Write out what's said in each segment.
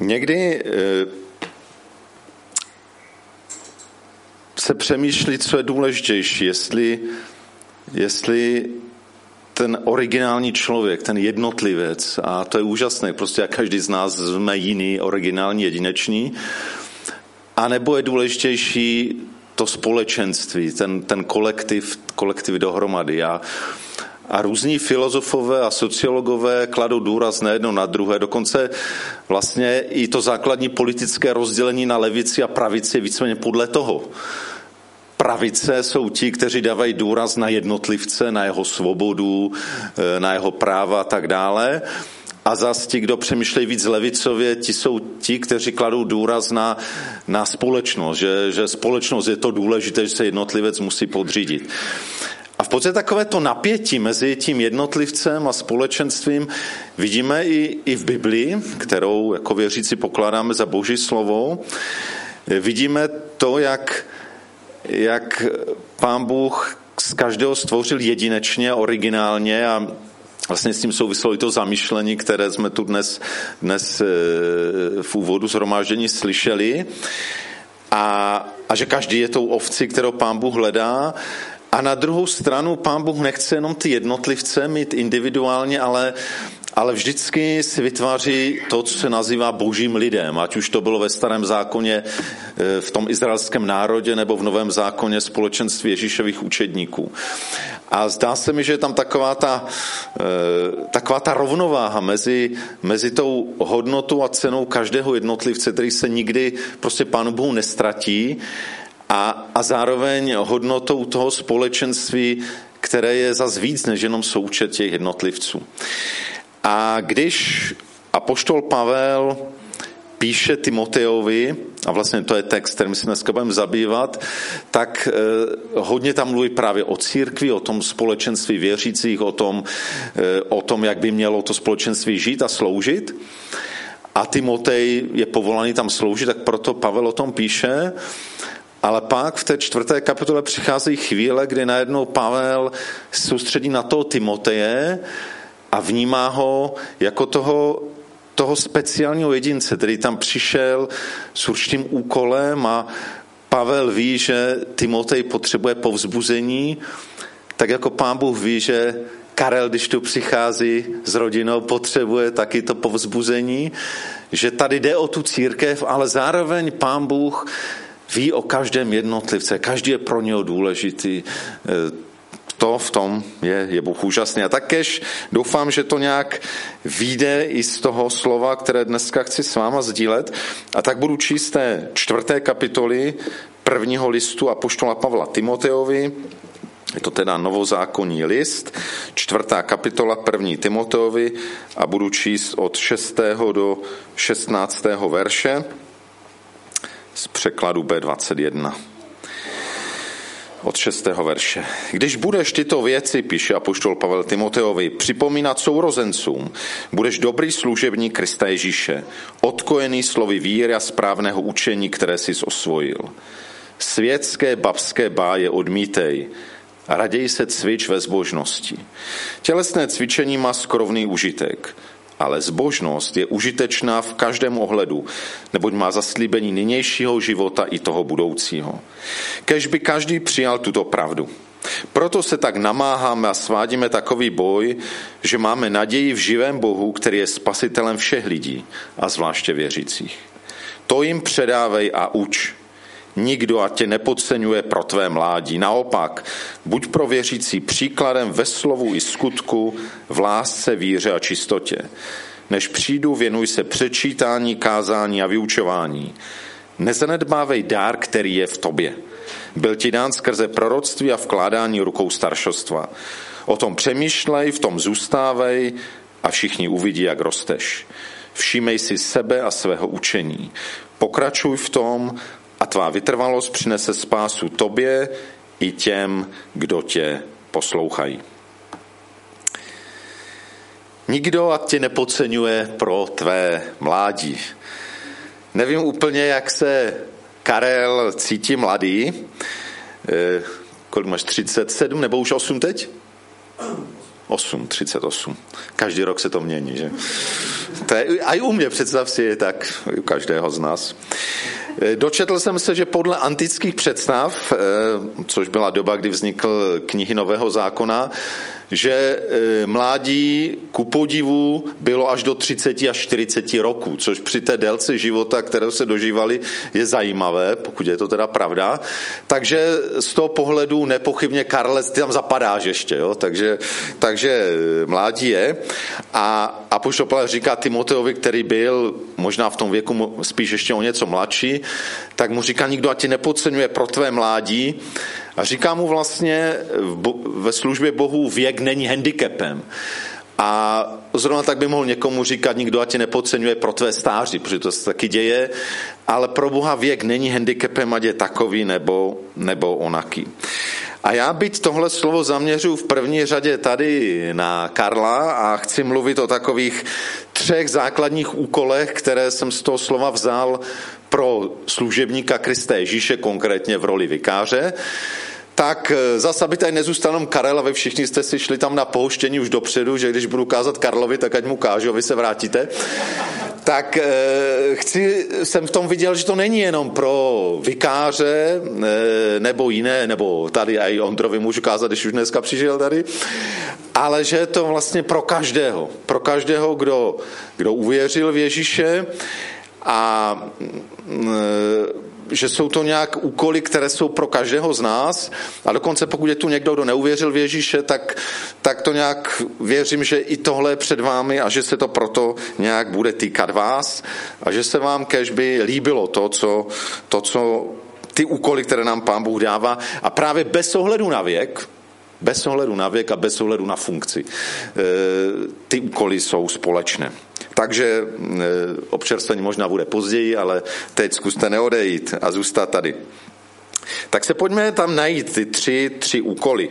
někdy eh, se přemýšlí, co je důležitější, jestli, jestli ten originální člověk, ten jednotlivec, a to je úžasné, prostě jak každý z nás jsme jiný, originální, jedinečný, a nebo je důležitější to společenství, ten, ten kolektiv, kolektiv dohromady. A, a různí filozofové a sociologové kladou důraz na jedno na druhé, dokonce vlastně i to základní politické rozdělení na levici a pravici je víceméně podle toho. Pravice jsou ti, kteří dávají důraz na jednotlivce, na jeho svobodu, eh, na jeho práva a tak dále. A zase ti, kdo přemýšlejí víc levicově, ti jsou ti, kteří kladou důraz na, na společnost, že, že společnost je to důležité, že se jednotlivec musí podřídit. A v podstatě takové to napětí mezi tím jednotlivcem a společenstvím vidíme i, i v Biblii, kterou jako věřící pokládáme za boží slovo. Vidíme to, jak, jak pán Bůh z každého stvořil jedinečně, originálně a vlastně s tím souviselo i to zamýšlení, které jsme tu dnes, dnes eh, v úvodu zhromáždění slyšeli. A, a že každý je tou ovci, kterou pán Bůh hledá. A na druhou stranu pán Bůh nechce jenom ty jednotlivce mít individuálně, ale ale vždycky si vytváří to, co se nazývá božím lidem, ať už to bylo ve starém zákoně eh, v tom izraelském národě nebo v novém zákoně společenství Ježíšových učedníků. A zdá se mi, že je tam taková ta, eh, taková ta rovnováha mezi, mezi tou hodnotou a cenou každého jednotlivce, který se nikdy prostě Pánu Bohu nestratí, a, a zároveň hodnotou toho společenství, které je zas víc než jenom součet těch jednotlivců. A když apoštol Pavel píše Timoteovi, a vlastně to je text, kterým se dneska budeme zabývat, tak eh, hodně tam mluví právě o církvi, o tom společenství věřících, o tom, eh, o tom, jak by mělo to společenství žít a sloužit. A Timotej je povolaný tam sloužit, tak proto Pavel o tom píše. Ale pak v té čtvrté kapitole přichází chvíle, kdy najednou Pavel soustředí na toho Timoteje, a vnímá ho jako toho, toho speciálního jedince, který tam přišel s určitým úkolem a Pavel ví, že Timotej potřebuje povzbuzení, tak jako pán Bůh ví, že Karel, když tu přichází s rodinou, potřebuje taky to povzbuzení, že tady jde o tu církev, ale zároveň pán Bůh ví o každém jednotlivce, každý je pro něho důležitý to v tom je, je Bůh úžasný. A takéž doufám, že to nějak vyjde i z toho slova, které dneska chci s váma sdílet. A tak budu číst té čtvrté kapitoly prvního listu a poštola Pavla Timoteovi, je to teda novozákonní list, čtvrtá kapitola první Timoteovi a budu číst od 6. do 16. verše z překladu B21 od 6. verše. Když budeš tyto věci, píše apoštol Pavel Timoteovi, připomínat sourozencům, budeš dobrý služebník Krista Ježíše, odkojený slovy víry a správného učení, které jsi osvojil. Světské babské báje odmítej, raději se cvič ve zbožnosti. Tělesné cvičení má skrovný užitek – ale zbožnost je užitečná v každém ohledu, neboť má zaslíbení nynějšího života i toho budoucího. Kež by každý přijal tuto pravdu. Proto se tak namáháme a svádíme takový boj, že máme naději v živém Bohu, který je spasitelem všech lidí a zvláště věřících. To jim předávej a uč. Nikdo a tě nepodceňuje pro tvé mládí. Naopak, buď pro věřící příkladem ve slovu i skutku, v lásce, víře a čistotě. Než přijdu, věnuj se přečítání, kázání a vyučování. Nezanedbávej dár, který je v tobě. Byl ti dán skrze proroctví a vkládání rukou staršostva. O tom přemýšlej, v tom zůstávej a všichni uvidí, jak rosteš. Všímej si sebe a svého učení. Pokračuj v tom a tvá vytrvalost přinese spásu tobě i těm, kdo tě poslouchají. Nikdo a tě nepodceňuje pro tvé mládí. Nevím úplně, jak se Karel cítí mladý. Eh, kolik máš? 37 nebo už 8 teď? 8, 38. Každý rok se to mění, že? To je, a i u mě, představ si, je tak, u každého z nás. Dočetl jsem se, že podle antických představ, což byla doba, kdy vznikl knihy Nového zákona, že e, mládí ku podivu bylo až do 30 až 40 roků, což při té délce života, kterou se dožívali, je zajímavé, pokud je to teda pravda. Takže z toho pohledu nepochybně Karles tam zapadáš ještě, jo? Takže, takže e, mládí je. A Apoštol Pavel říká Timoteovi, který byl možná v tom věku spíš ještě o něco mladší, tak mu říká, nikdo a ti nepodceňuje pro tvé mládí, a říká mu vlastně ve službě Bohu věk není handicapem. A zrovna tak by mohl někomu říkat, nikdo a tě nepodceňuje pro tvé stáří, protože to se taky děje, ale pro Boha věk není handicapem, ať je takový nebo, nebo onaký. A já byť tohle slovo zaměřu v první řadě tady na Karla a chci mluvit o takových třech základních úkolech, které jsem z toho slova vzal pro služebníka Krista Ježíše, konkrétně v roli vikáře, tak eh, zase, aby tady nezůstal Karel a vy všichni jste si šli tam na pouštění už dopředu, že když budu kázat Karlovi, tak ať mu kážu a vy se vrátíte. Tak e, chci, jsem v tom viděl, že to není jenom pro vikáře e, nebo jiné, nebo tady i Ondrovi můžu kázat, když už dneska přišel tady, ale že je to vlastně pro každého. Pro každého, kdo, kdo uvěřil v Ježíše a e, že jsou to nějak úkoly, které jsou pro každého z nás. A dokonce pokud je tu někdo, kdo neuvěřil v Ježíše, tak, tak to nějak věřím, že i tohle je před vámi a že se to proto nějak bude týkat vás. A že se vám kež by líbilo to, co, to, co ty úkoly, které nám Pán Bůh dává. A právě bez ohledu na věk, bez ohledu na věk a bez ohledu na funkci. E, ty úkoly jsou společné. Takže e, občerstvení možná bude později, ale teď zkuste neodejít a zůstat tady. Tak se pojďme tam najít ty tři, tři úkoly.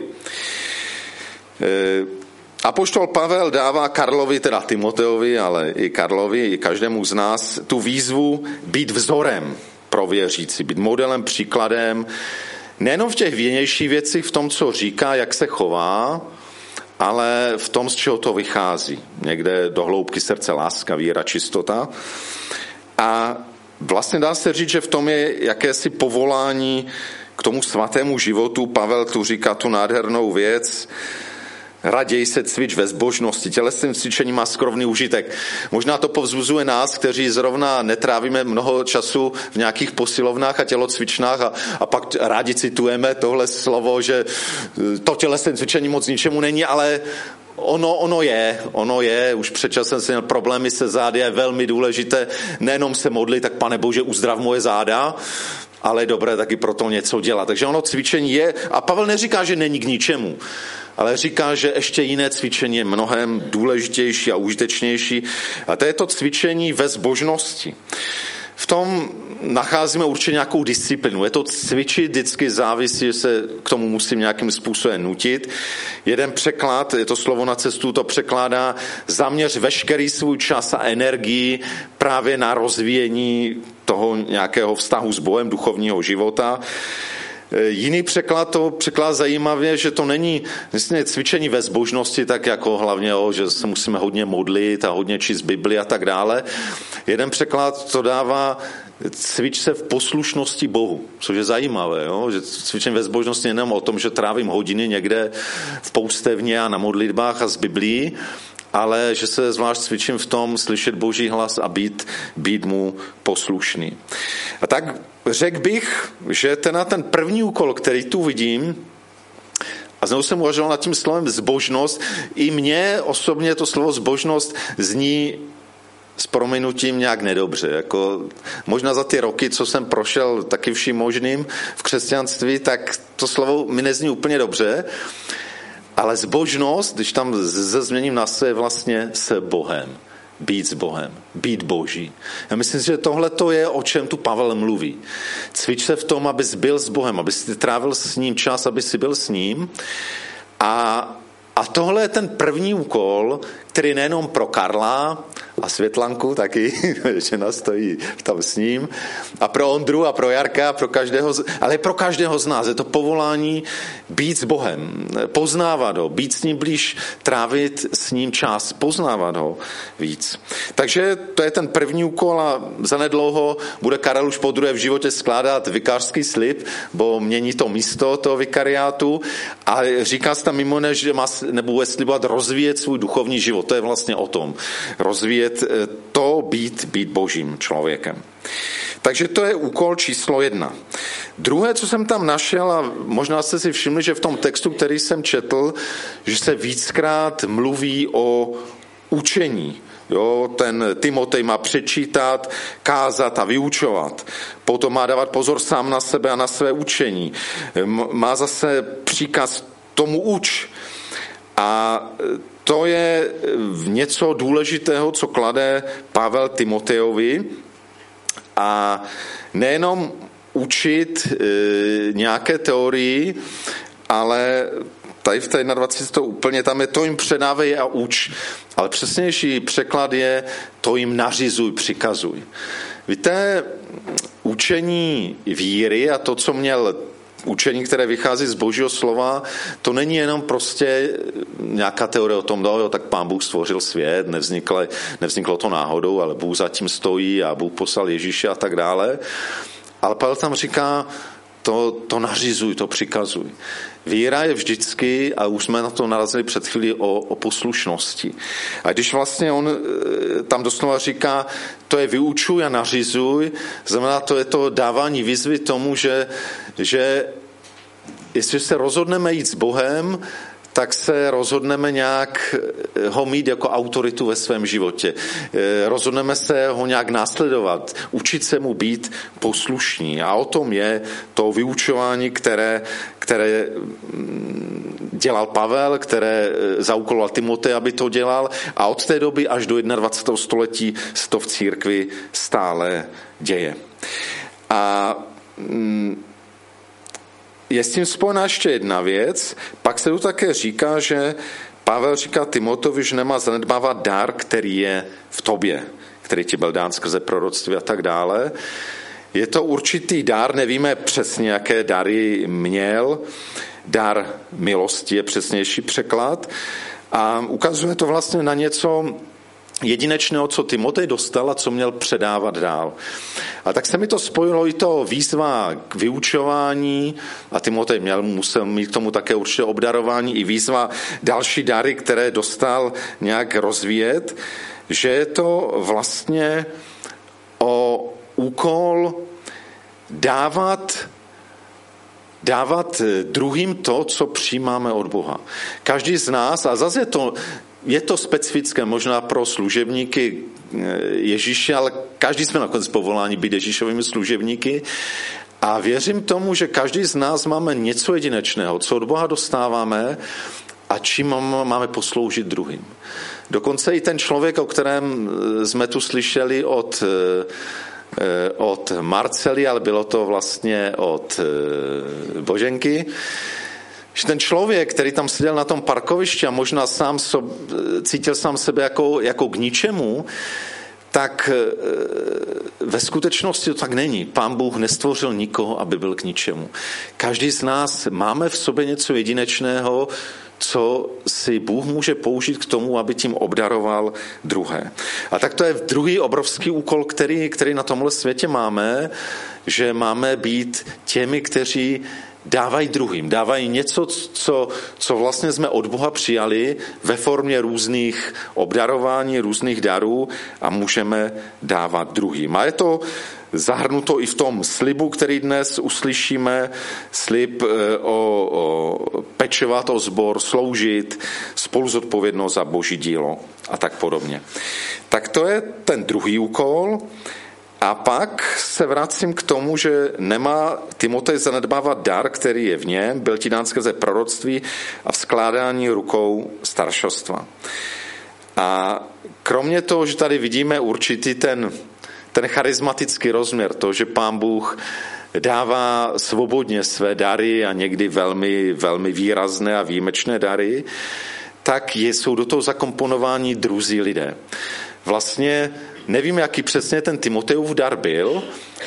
E, Apoštol Pavel dává Karlovi, teda Timoteovi, ale i Karlovi, i každému z nás, tu výzvu být vzorem pro věřící, být modelem, příkladem, nejenom v těch věnějších věcích, v tom, co říká, jak se chová, ale v tom, z čeho to vychází. Někde do hloubky srdce láska, víra, čistota. A vlastně dá se říct, že v tom je jakési povolání k tomu svatému životu. Pavel tu říká tu nádhernou věc, Raději se cvič ve zbožnosti. Tělesným cvičení má skrovný užitek. Možná to povzbuzuje nás, kteří zrovna netrávíme mnoho času v nějakých posilovnách a tělocvičnách a, a pak rádi citujeme tohle slovo, že e, to tělesné cvičení moc ničemu není, ale Ono, ono je, ono je, už před časem jsem měl problémy se zády, je velmi důležité nejenom se modlit, tak pane Bože, uzdrav moje záda, ale je dobré taky pro to něco dělat. Takže ono cvičení je, a Pavel neříká, že není k ničemu ale říká, že ještě jiné cvičení je mnohem důležitější a užitečnější. A to je to cvičení ve zbožnosti. V tom nacházíme určitě nějakou disciplinu. Je to cvičit vždycky závisí, že se k tomu musím nějakým způsobem nutit. Jeden překlad, je to slovo na cestu, to překládá zaměř veškerý svůj čas a energii právě na rozvíjení toho nějakého vztahu s Bohem, duchovního života. Eh, jiný překlad to překlad zajímavě, že to není vlastně cvičení ve zbožnosti, tak jako hlavně, jo, že se musíme hodně modlit a hodně číst Bibli a tak dále. Jeden překlad to dává cvič se v poslušnosti Bohu, což je zajímavé, jo? že cvičení ve zbožnosti jenom o tom, že trávím hodiny někde v poustevně a na modlitbách a z Biblí, ale že se zvlášť cvičím v tom slyšet Boží hlas a být, být mu poslušný. A tak řekl bych, že ten, ten první úkol, který tu vidím, a znovu jsem uvažoval nad tím slovem zbožnost. I mně osobně to slovo zbožnost zní s prominutím nějak nedobře. Jako, možná za ty roky, co jsem prošel taky vším možným v křesťanství, tak to slovo mi nezní úplně dobře. Ale zbožnost, když tam změním na se, je vlastně s Bohem. Být s Bohem, být boží. Já myslím, že tohle to je, o čem tu Pavel mluví. Cvič se v tom, abys byl s Bohem, abys ty trávil s ním čas, aby si byl s ním. A, a tohle je ten první úkol, který nejenom pro Karla a Světlanku taky, žena stojí tam s ním, a pro Ondru a pro Jarka, pro každého, ale pro každého z nás je to povolání být s Bohem, poznávat ho, být s ním blíž, trávit s ním čas, poznávat ho víc. Takže to je ten první úkol a zanedlouho bude Karel už po druhé v životě skládat vikářský slib, bo mění to místo toho vikariátu a říká se tam mimo ne, že má, nebo bude slibovat rozvíjet svůj duchovní život. To je vlastně o tom. Rozvíjet eh, to být, být božím člověkem. Takže to je úkol číslo jedna. Druhé, co jsem tam našel, a možná jste si všimli, že v tom textu, který jsem četl, že se víckrát mluví o učení. Jo, ten Timotej má přečítat, kázat a vyučovat. Potom má dávat pozor sám na sebe a na své učení. Má zase příkaz tomu uč. A to je něco důležitého, co klade Pavel Timotejovi. A nejenom učit e, nějaké teorii, ale tady v té 21. to úplně tam je to jim předávej a uč. Ale přesnější překlad je to jim nařizuj, přikazuj. Víte, učení víry a to, co měl učení, které vychází z božího slova, to není jenom prostě nějaká teorie o tom, no jo, tak pán Bůh stvořil svět, nevzniklo, nevzniklo to náhodou, ale Bůh zatím stojí a Bůh poslal Ježíše a tak dále. Ale Pavel tam říká, to, to nařizuj, to přikazuj. Víra je vždycky, a už jsme na to narazili před chvíli, o, o poslušnosti. A když vlastně on e, tam doslova říká, to je vyučuj a nařizuj, znamená to je to dávání výzvy tomu, že, že jestli se rozhodneme jít s Bohem, tak se rozhodneme nějak eh, ho mít jako autoritu ve svém životě. Eh, rozhodneme se ho nějak následovat, učit se mu být poslušní. A o tom je to vyučování, které, které mm, dělal Pavel, které eh, zaukoloval Timotej, aby to dělal. A od té doby až do 21. století se to v církvi stále děje. A mm, je s tím spojená ještě jedna věc. Pak se tu také říká, že Pavel říká Timotovi, že nemá zanedbávat dar, který je v tobě, který ti byl dán skrze proroctví a tak dále. Je to určitý dar, nevíme přesně, jaké dary měl. Dar milosti je přesnější překlad. A ukazuje to vlastně na něco, jedinečného, co Timotej dostal a co měl předávat dál. A tak se mi to spojilo i to výzva k vyučování a Timotej měl, musel mít k tomu také určitě obdarování i výzva další dary, které dostal nějak rozvíjet, že je to vlastně o úkol dávat dávat druhým to, co přijímáme od Boha. Každý z nás, a zase je to je to specifické možná pro služebníky eh, Ježíše, ale každý jsme nakonec povoláni být Ježíšovými služebníky. A věřím tomu, že každý z nás máme něco jedinečného, co od Boha dostáváme a čím máme posloužit druhým. Dokonce i ten člověk, o kterém eh, jsme tu slyšeli od, eh, od Marcely, ale bylo to vlastně od Boženky, že ten člověk, který tam seděl na tom parkovišti a možná sám so, cítil sám sebe jako, jako k ničemu, tak e, ve skutečnosti to tak není. Pán Bůh nestvořil nikoho, aby byl k ničemu. Každý z nás máme v sobě něco jedinečného, co si Bůh může použít k tomu, aby tím obdaroval druhé. A tak to je druhý obrovský úkol, který, který na tomhle světě máme, že máme být těmi, kteří dávají druhým, dávají něco, co, co vlastně jsme od Boha přijali ve formě různých obdarování, různých darů a můžeme dávat druhým. A je to zahrnuto i v tom slibu, který dnes uslyšíme, slib eh, o, o pečovat o zbor, sloužit, spolu zodpovědnost za boží dílo a tak podobně. Tak to je ten druhý úkol. A pak se vracím k tomu, že nemá Timotej zanedbávat dar, který je v něm, byl ti dán skrze proroctví a vzkládání rukou staršostva. A kromě toho, že tady vidíme určitý ten, ten charismatický rozměr, to, že pán Bůh dává svobodně své dary a někdy velmi, velmi výrazné a výjimečné dary, tak jsou do toho zakomponováni druzí lidé. Vlastně nevím, jaký přesně ten Timoteův dar byl,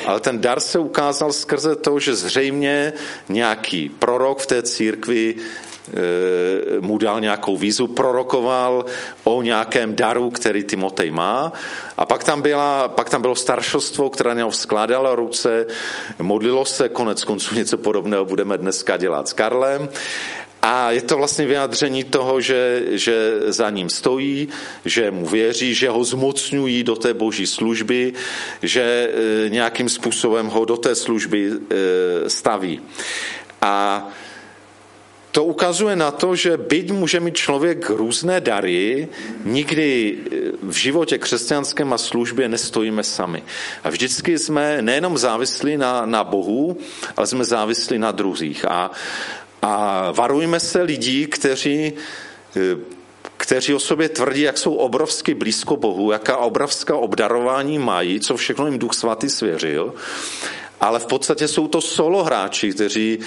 ale ten dar se ukázal skrze to, že zřejmě nějaký prorok v té církvi Eh, mu dal nějakou vízu, prorokoval o nějakém daru, který Timotej má. A pak tam, byla, pak tam bylo staršostvo, které něho skládalo ruce, modlilo se, konec konců něco podobného budeme dneska dělat s Karlem. A je to vlastně vyjádření toho, že, že za ním stojí, že mu věří, že ho zmocňují do té boží služby, že eh, nějakým způsobem ho do té služby eh, staví. A to ukazuje na to, že byť může mít člověk různé dary, nikdy v životě křesťanském a službě nestojíme sami. A vždycky jsme nejenom závislí na, na Bohu, ale jsme závislí na druzích. A, a varujme se lidí, kteří kteří o sobě tvrdí, jak jsou obrovsky blízko Bohu, jaká obrovská obdarování mají, co všechno jim Duch Svatý svěřil ale v podstatě jsou to solo hráči, kteří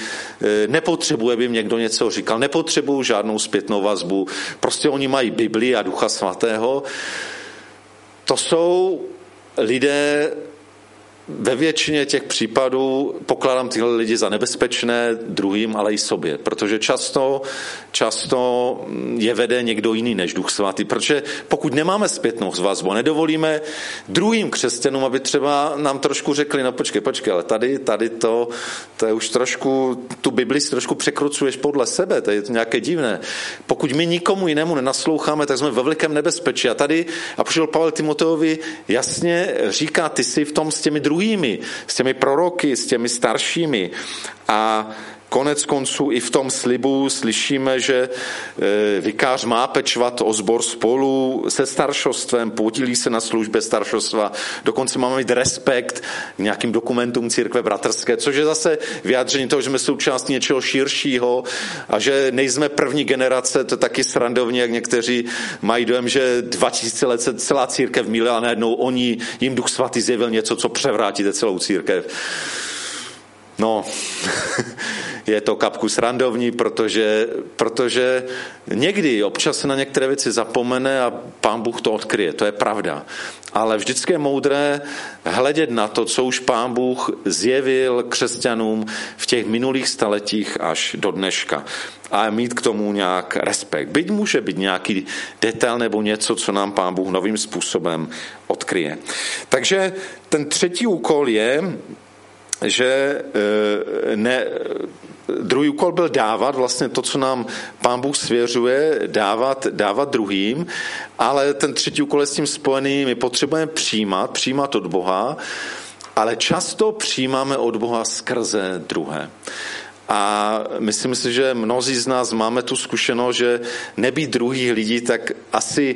e, nepotřebuje, by jim někdo něco říkal, nepotřebují žádnou zpětnou vazbu, prostě oni mají Bibli a Ducha Svatého. To jsou lidé, ve většině těch případů pokládám tyhle lidi za nebezpečné druhým, ale i sobě, protože často, často je vede někdo jiný než Duch Svatý, protože pokud nemáme zpětnou vazbu, nedovolíme druhým křesťanům, aby třeba nám trošku řekli, no počkej, počkej, ale tady, tady to, to je už trošku, tu Bibli si trošku překrucuješ podle sebe, to je to nějaké divné. Pokud my nikomu jinému nenasloucháme, tak jsme ve velikém nebezpečí. A tady a Pavel Timoteovi jasně říká, ty jsi v tom s těmi druhými druhými, s těmi proroky, s těmi staršími. A Konec konců i v tom slibu slyšíme, že e, vikář má pečovat o zbor spolu se staršostvem, podílí se na službě staršostva, dokonce máme mít respekt k nějakým dokumentům církve bratrské, což je zase vyjádření toho, že jsme součástí něčeho širšího a že nejsme první generace, to taky srandovně, jak někteří mají dojem, že 2000 let se celá církev míle a najednou oni, jim Duch Svatý zjevil něco, co převrátíte celou církev. No, je to kapku srandovní, protože, protože někdy občas se na některé věci zapomene a pán Bůh to odkryje, to je pravda. Ale vždycky je moudré hledět na to, co už pán Bůh zjevil křesťanům v těch minulých staletích až do dneška a mít k tomu nějak respekt. Byť může být nějaký detail nebo něco, co nám pán Bůh novým způsobem odkryje. Takže ten třetí úkol je, že eh, ne, druhý úkol byl dávat vlastně to, co nám pán Bůh svěřuje, dávat, dávat druhým, ale ten třetí úkol je s tím spojený, my potřebujeme přijímat, přijímat od Boha, ale často přijímáme od Boha skrze druhé. A myslím si, že mnozí z nás máme tu zkušenost, že nebýt druhých lidí, tak asi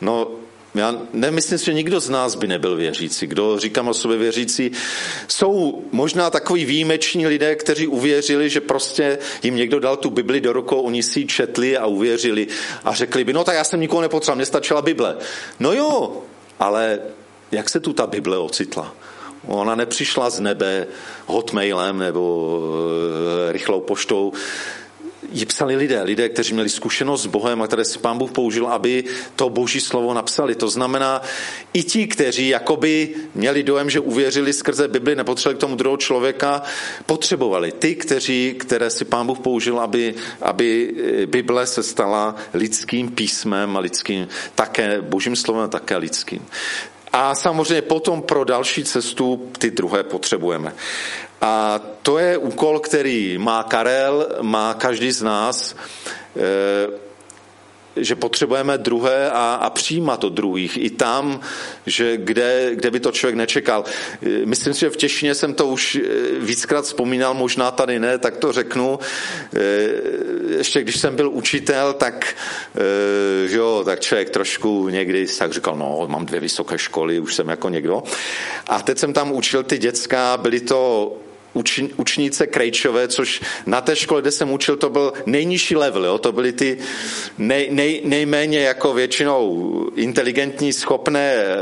no, já nemyslím si, že nikdo z nás by nebyl věřící. Kdo říkám o sobě věřící, jsou možná takový výjimeční lidé, kteří uvěřili, že prostě jim někdo dal tu Bibli do rukou, oni si ji četli a uvěřili a řekli by, no tak já jsem nikoho nepotřeboval, mě stačila Bible. No jo, ale jak se tu ta Bible ocitla? Ona nepřišla z nebe hotmailem nebo e, rychlou poštou ji psali lidé, lidé, kteří měli zkušenost s Bohem a které si pán Bůh použil, aby to boží slovo napsali. To znamená, i ti, kteří jakoby měli dojem, že uvěřili skrze Bibli, nepotřebovali k tomu druhého člověka, potřebovali. Ty, kteří, které si pán Bůh použil, aby, aby eh, Bible se stala lidským písmem a lidským, také božím slovem a také lidským. A samozřejmě potom pro další cestu ty druhé potřebujeme. A to je úkol, který má Karel, má každý z nás, eh, že potřebujeme druhé a, a přijímat od druhých. I tam, že kde, kde by to člověk nečekal. Eh, myslím si, že v Těšině jsem to už eh, víckrát vzpomínal, možná tady ne, tak to řeknu. Ještě když jsem byl učitel, tak, jo, tak člověk trošku někdy tak říkal, no, mám dvě vysoké školy, už jsem jako někdo. A teď jsem tam učil ty děcka, byly to uč, učnice Krejčové, což na té škole, kde jsem učil, to byl nejnižší level, jo? to byly ty nej, nej, nejméně jako většinou inteligentní, schopné e,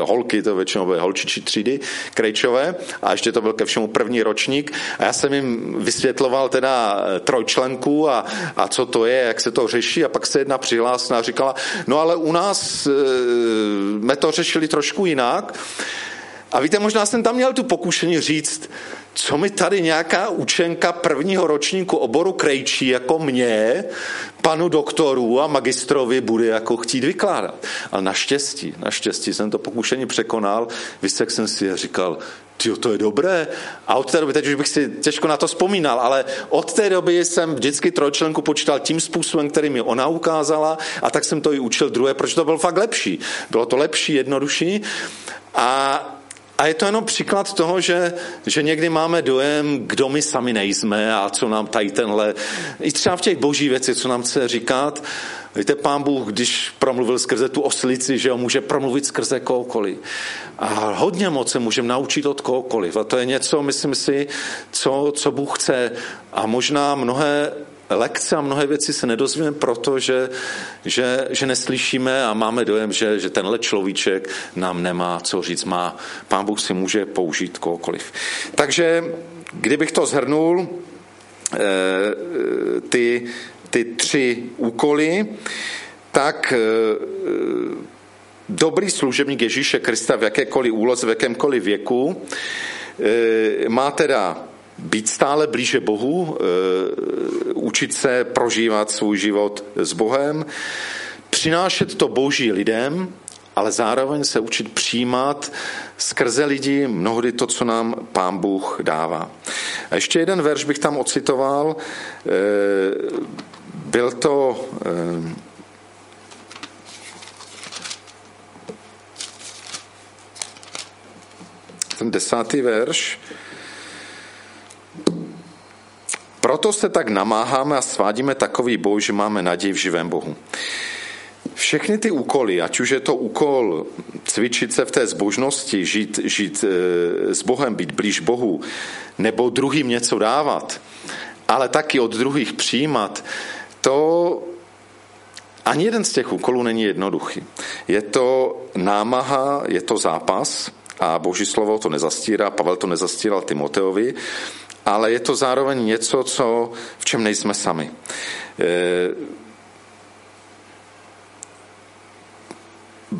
holky, to většinou byly holčičí třídy, Krejčové, a ještě to byl ke všemu první ročník, a já jsem jim vysvětloval teda trojčlenku a, a co to je, jak se to řeší, a pak se jedna přihlásila a říkala, no ale u nás e, jsme to řešili trošku jinak, a víte, možná jsem tam měl tu pokušení říct, co mi tady nějaká učenka prvního ročníku oboru krejčí jako mě, panu doktoru a magistrovi bude jako chtít vykládat. Ale naštěstí, naštěstí jsem to pokušení překonal, vysek jsem si a říkal, tyjo, to je dobré. A od té doby, teď už bych si těžko na to vzpomínal, ale od té doby jsem vždycky trojčlenku počítal tím způsobem, který mi ona ukázala a tak jsem to i učil druhé, protože to bylo fakt lepší. Bylo to lepší, jednodušší. A a je to jenom příklad toho, že, že někdy máme dojem, kdo my sami nejsme a co nám tady tenhle, i třeba v těch boží věci, co nám chce říkat. Víte, pán Bůh, když promluvil skrze tu oslici, že on může promluvit skrze kohokoliv. A hodně moc se můžeme naučit od kohokoliv. A to je něco, myslím si, co, co Bůh chce. A možná mnohé lekce a mnohé věci se nedozvíme proto, že, že, neslyšíme a máme dojem, že, že tenhle človíček nám nemá co říct. Má, pán Bůh si může použít kohokoliv. Takže kdybych to zhrnul, eh, ty, ty tři úkoly, tak eh, dobrý služebník Ježíše Krista v jakékoliv úloze, v jakémkoliv věku eh, má teda být stále blíže Bohu, eh, učit se prožívat svůj život s Bohem, přinášet to Boží lidem, ale zároveň se učit přijímat skrze lidi mnohdy to, co nám Pán Bůh dává. A ještě jeden verš bych tam ocitoval. Eh, byl to eh, ten desátý verš. Proto se tak namáháme a svádíme takový boj, že máme naději v živém Bohu. Všechny ty úkoly, ať už je to úkol cvičit se v té zbožnosti, žít, žít e, s Bohem, být blíž Bohu, nebo druhým něco dávat, ale taky od druhých přijímat, to ani jeden z těch úkolů není jednoduchý. Je to námaha, je to zápas a Boží slovo to nezastírá, Pavel to nezastíral Timoteovi, ale je to zároveň něco, co, v čem nejsme sami. E,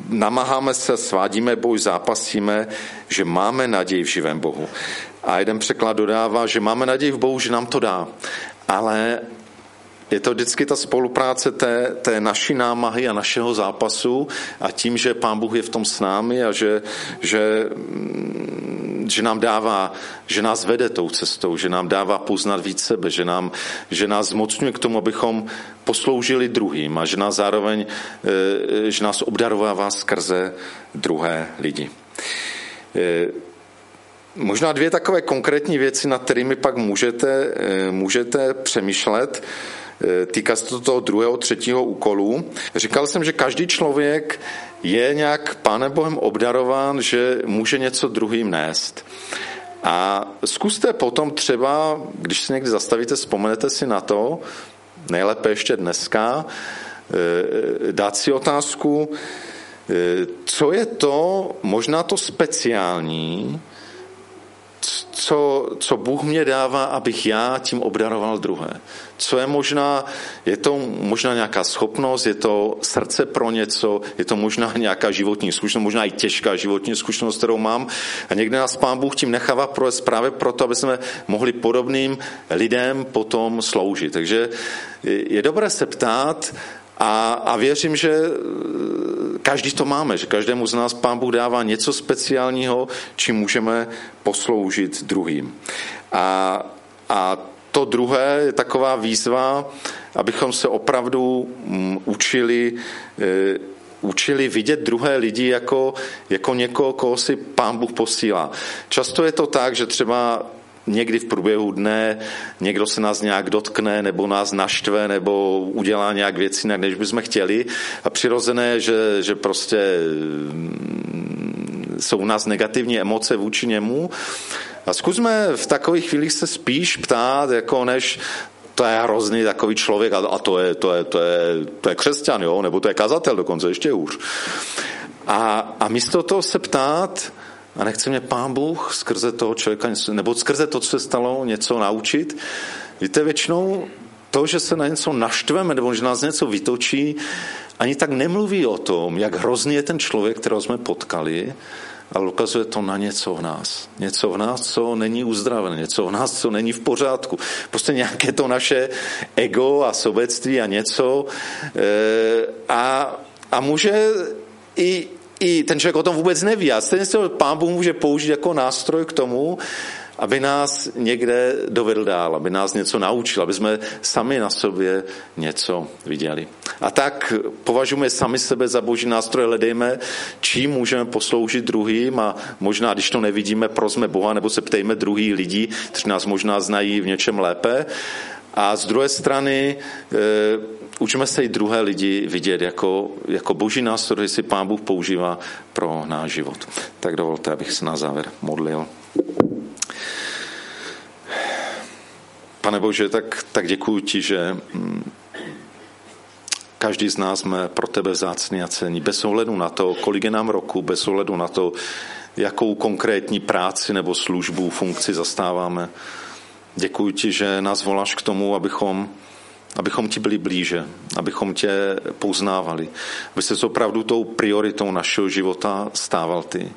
namáháme se, svádíme boj, zápasíme, že máme naději v živém Bohu. A jeden překlad dodává, že máme naději v Bohu, že nám to dá. Ale je to vždycky ta spolupráce té, té naší námahy a našeho zápasu a tím, že Pán Bůh je v tom s námi a že, že, že nám dává, že nás vede tou cestou, že nám dává poznat víc sebe, že, nám, že nás zmocňuje k tomu, abychom posloužili druhým a že nás zároveň, eh, že nás obdarovává skrze druhé lidi. Eh, možná dvě takové konkrétní věci, nad kterými pak můžete, můžete přemýšlet. Eh, týká se to toho druhého, třetího úkolu. Říkal jsem, že každý člověk je nějak Pánem Bohem obdarován, že může něco druhým nést. A zkuste potom třeba, když se někdy zastavíte, vzpomenete si na to, nejlépe ještě dneska, eh, dát si otázku, eh, co je to možná to speciální, co, co Bůh mě dává, abych já tím obdaroval druhé. Co je možná, je to možná nějaká schopnost, je to srdce pro něco, je to možná nějaká životní zkušenost, možná i těžká životní zkušenost, kterou mám. A někdy nás Pán Bůh tím nechává pro, právě proto, aby jsme mohli podobným lidem potom sloužit. Takže je dobré se ptát, a, a věřím, že každý to máme, že každému z nás Pán Bůh dává něco speciálního, čím můžeme posloužit druhým. A, a to druhé je taková výzva, abychom se opravdu mm, učili e, učili vidět druhé lidi jako, jako někoho, koho si pán Bůh posílá. Často je to tak, že třeba někdy v průběhu dne někdo se nás nějak dotkne, nebo nás naštve, nebo udělá nějak věci než bychom chtěli. A přirozené, že, že prostě jsou u nás negativní emoce vůči němu. A zkusme v takových chvílích se spíš ptát, jako než to je hrozný takový člověk a, to, je, to, je, to, je, to je křesťan, jo? nebo to je kazatel dokonce, ještě hůř. A, a místo toho se ptát, a nechce mě pán Bůh skrze toho člověka, nebo skrze to, co se stalo, něco naučit. Víte, většinou to, že se na něco naštveme, nebo že nás něco vytočí, ani tak nemluví o tom, jak hrozný je ten člověk, kterého jsme potkali, ale ukazuje to na něco v nás. Něco v nás, co není uzdravené, něco v nás, co není v pořádku. Prostě nějaké to naše ego a sobectví a něco. E, a, a může i, i ten člověk o tom vůbec neví. A stejně se pán Bůh může použít jako nástroj k tomu, aby nás někde dovedl dál, aby nás něco naučil, aby jsme sami na sobě něco viděli. A tak považujeme sami sebe za boží nástroje, hledejme, čím můžeme posloužit druhým a možná, když to nevidíme, prosme Boha, nebo se ptejme druhý lidí, kteří nás možná znají v něčem lépe. A z druhé strany e, učíme se i druhé lidi vidět jako, jako boží nástroj, si Pán Bůh používá pro náš život. Tak dovolte, abych se na závěr modlil. Pane Bože, tak, tak děkuji ti, že mm, každý z nás jsme pro tebe zácný a cení. Bez ohledu na to, kolik je nám roku, bez ohledu na to, jakou konkrétní práci nebo službu, funkci zastáváme. Děkuji ti, že nás voláš k tomu, abychom, abychom ti byli blíže, abychom tě poznávali, aby se opravdu tou prioritou našeho života stával ty.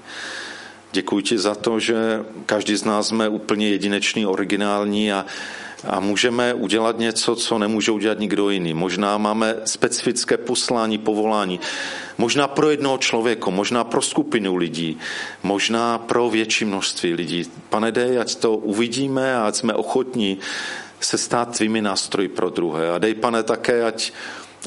Děkuji ti za to, že každý z nás jsme úplně jedinečný, originální a a můžeme udělat něco, co nemůže udělat nikdo jiný. Možná máme specifické poslání, povolání. Možná pro jednoho člověka, možná pro skupinu lidí, možná pro větší množství lidí. Pane, dej, ať to uvidíme a ať jsme ochotní se stát tvými nástroji pro druhé. A dej, pane, také, ať,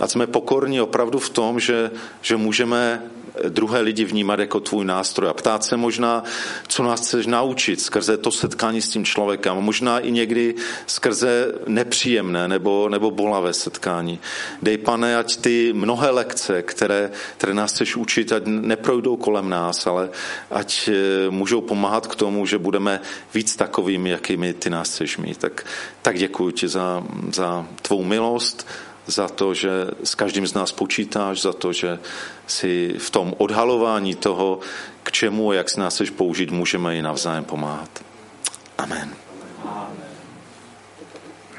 ať jsme pokorní opravdu v tom, že, že můžeme druhé lidi vnímat jako tvůj nástroj a ptát se možná, co nás chceš naučit skrze to setkání s tím člověkem, možná i někdy skrze nepříjemné nebo, nebo bolavé setkání. Dej, pane, ať ty mnohé lekce, které, které nás chceš učit, ať neprojdou kolem nás, ale ať eh, můžou pomáhat k tomu, že budeme víc takovými, jakými ty nás chceš mít. Tak, tak děkuji ti za, za tvou milost, za to, že s každým z nás počítáš, za to, že si v tom odhalování toho, k čemu a jak si nás chceš použít, můžeme i navzájem pomáhat. Amen.